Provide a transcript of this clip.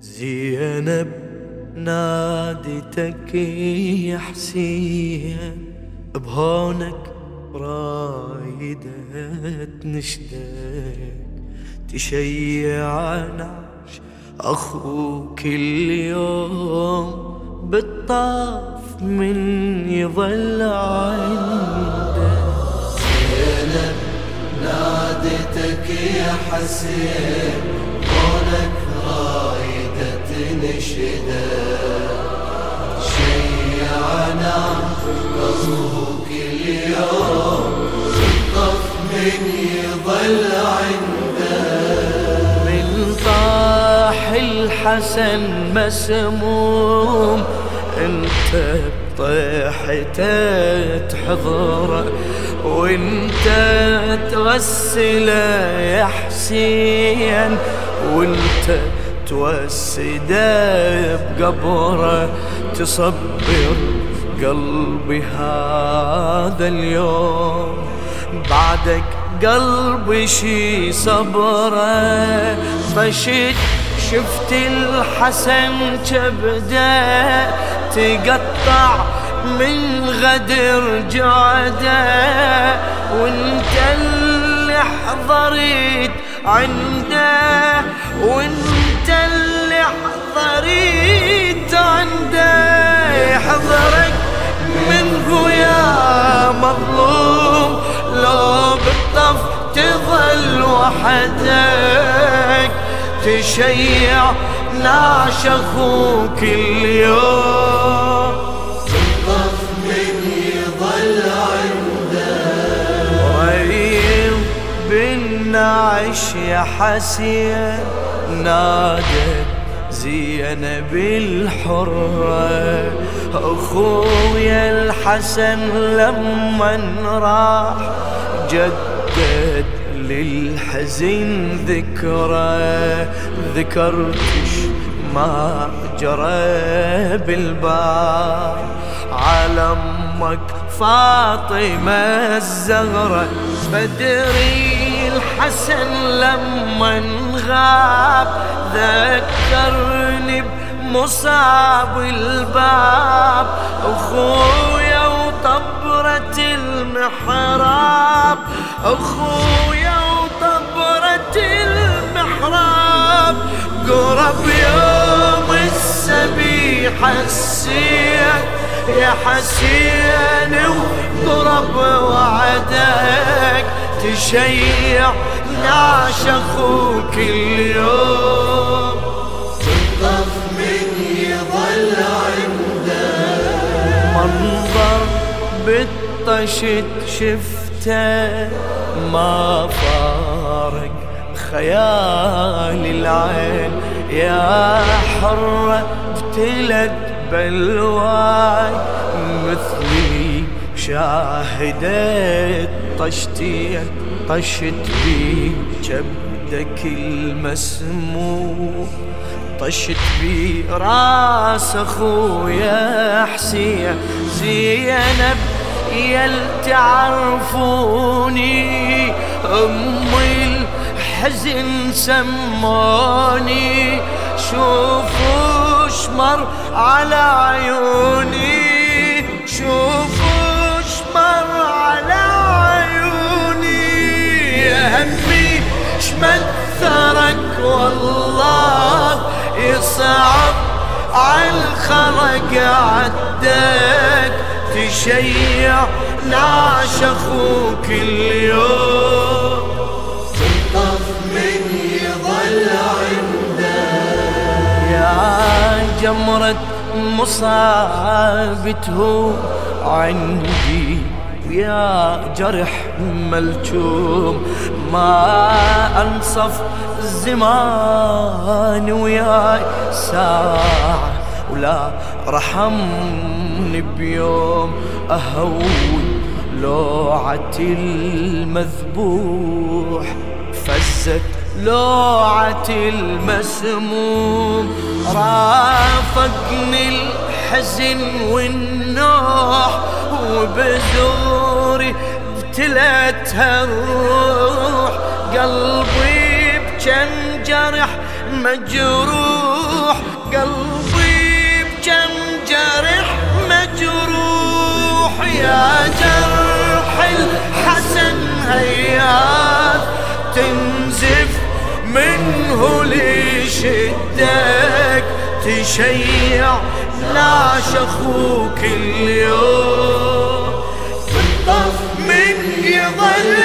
زينب نادتك يا حسين بهونك رايدة نشدك تشيع نعش أخوك اليوم بالطاف من يظل عنده. زينب نادتك يا حسين هونك رايدة تنشدك شيعنا أخوك اليوم. بالطف من يظل عنده من طاح الحسن مسموم. انت بطيحته تحضره وانت تغسله يا حسين. وانت توسده بقبره تصبر قلبي هذا اليوم. بعدك قلبي شي صبره. طشت شفت الحسن كبده تقطع من غدر جعده وانت اللي حضرت عنده وانت اللي حضرت عنده يحضرك منه يا مظلوم. لو بالطف تظل وحدك تشيع نعش أخوك اليوم. بالطف من يظل عنده ريم بالنعش يا حسين نادت زينب الحرة أخويا الحسن لما راح جدد للحزن ذكرى ذكرتش ما جرى بالبار على أمك فاطمة الزهرة بدري الحسن لما غاب ذكرني بمصاب الباب. أخويا وطبرة المحراب أخويا وطبرة المحراب. قرب يوم السبي حسيت يا حسين وقرب وعدك. تشيع نعش أخوك اليوم. بالطف من يظل عنده منظر بالطشت شفته. ما فارق خيال العين. يا حرة ابتلت بلواي مثلي شاهدت طشتين طشت بي جبدك المسموم. طشت بي راس أخويا حسين. زينب يل تعرفوني امي الحزن سموني. شوفوا شمر على عيوني شوفوا شمل ثرك والله يصعب عالخلق عدك تشيع نعش أخوك اليوم. بالطف من يظل عنده يا جمرة مصابته عندي. ويا جرح ملجوم ما أنصف الزمان وياي ساعة ولا رحمني بيوم أهون لوعة المذبوح. فزت لوعة المسموم رافقني الحزن والنوح وبزوري ابتلتها الروح. قلبي بجن جرح مجروح. قلبي بكم جرح مجروح. يا جرح الحسن هيات تنزف منه لشدك تشيع لاش أخوك اليوم؟ بالطف من يضل